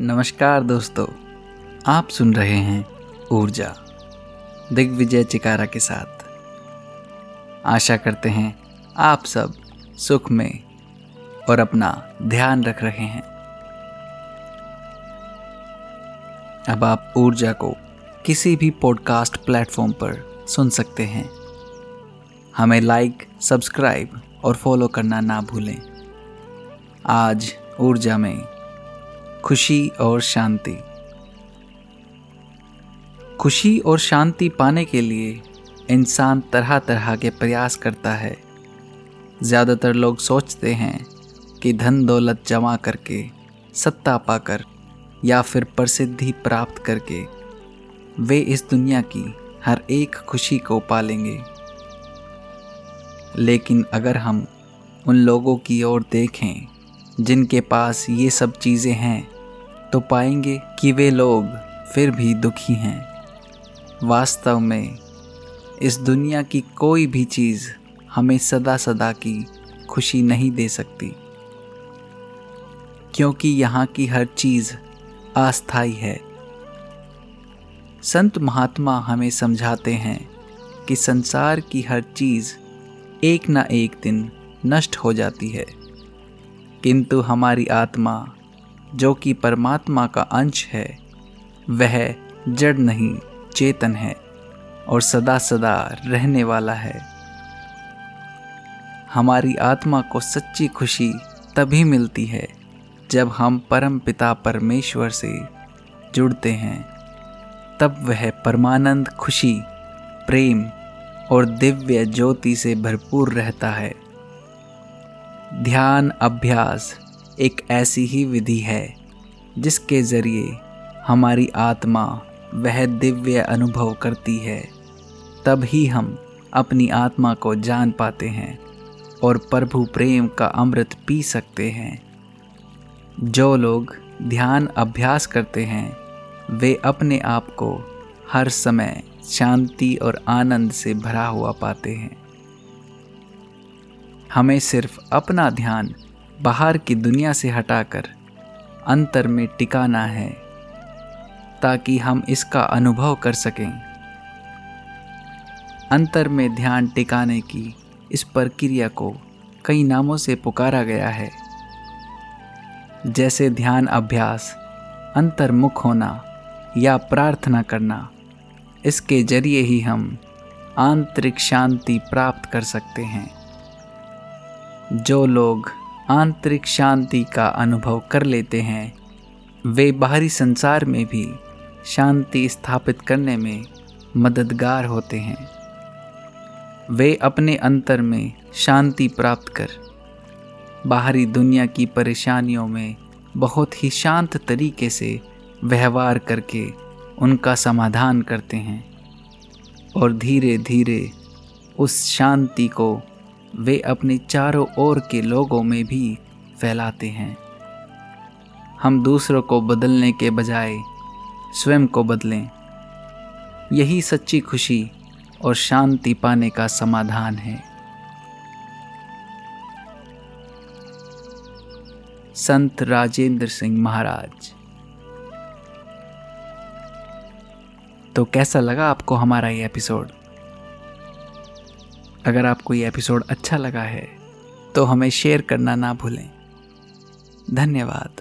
नमस्कार दोस्तों, आप सुन रहे हैं ऊर्जा, दिग्विजय चिकारा के साथ। आशा करते हैं आप सब सुख में और अपना ध्यान रख रहे हैं। अब आप ऊर्जा को किसी भी पॉडकास्ट प्लेटफॉर्म पर सुन सकते हैं। हमें लाइक सब्सक्राइब और फॉलो करना ना भूलें। आज ऊर्जा में खुशी और शांति। खुशी और शांति पाने के लिए इंसान तरह तरह के प्रयास करता है। ज़्यादातर लोग सोचते हैं कि धन दौलत जमा करके, सत्ता पाकर या फिर प्रसिद्धि प्राप्त करके वे इस दुनिया की हर एक खुशी को पालेंगे। लेकिन अगर हम उन लोगों की ओर देखें जिनके पास ये सब चीज़ें हैं तो पाएँगे कि वे लोग फिर भी दुखी हैं। वास्तव में, इस दुनिया की कोई भी चीज़ हमें सदा सदा की खुशी नहीं दे सकती। क्योंकि यहाँ की हर चीज़ अस्थाई है। संत महात्मा हमें समझाते हैं कि संसार की हर चीज़ एक ना एक दिन नष्ट हो जाती है। किंतु हमारी आत्मा जो कि परमात्मा का अंश है, वह जड़ नहीं, चेतन है और सदा सदा रहने वाला है। हमारी आत्मा को सच्ची खुशी तभी मिलती है जब हम परम पिता परमेश्वर से जुड़ते हैं। तब वह परमानंद खुशी, प्रेम और दिव्य ज्योति से भरपूर रहता है। ध्यान अभ्यास एक ऐसी ही विधि है, जिसके ज़रिए हमारी आत्मा वह दिव्य अनुभव करती है, तब ही हम अपनी आत्मा को जान पाते हैं और प्रभु प्रेम का अमृत पी सकते हैं। जो लोग ध्यान अभ्यास करते हैं, वे अपने आप को हर समय शांति और आनंद से भरा हुआ पाते हैं। हमें सिर्फ़ अपना ध्यान बाहर की दुनिया से हटाकर अंतर में टिकाना है, ताकि हम इसका अनुभव कर सकें। अंतर में ध्यान टिकाने की इस प्रक्रिया को कई नामों से पुकारा गया है। जैसे ध्यान अभ्यास, अंतर्मुख होना या प्रार्थना करना, इसके ज़रिए ही हम आंतरिक शांति प्राप्त कर सकते हैं। जो लोग आंतरिक शांति का अनुभव कर लेते हैं। वे बाहरी संसार में भी शांति स्थापित करने में मददगार होते हैं। वे अपने अंतर में शांति प्राप्त कर बाहरी दुनिया की परेशानियों में बहुत ही शांत तरीके से व्यवहार करके उनका समाधान करते हैं और धीरे धीरे उस शांति को वे अपने चारों ओर के लोगों में भी फैलाते हैं। हम दूसरों को बदलने के बजाय स्वयं को बदलें। यही सच्ची खुशी और शांति पाने का समाधान है। संत राजेंद्र सिंह महाराज। तो कैसा लगा आपको हमारा ये एपिसोड? अगर आपको ये एपिसोड अच्छा लगा है तो हमें शेयर करना ना भूलें। धन्यवाद।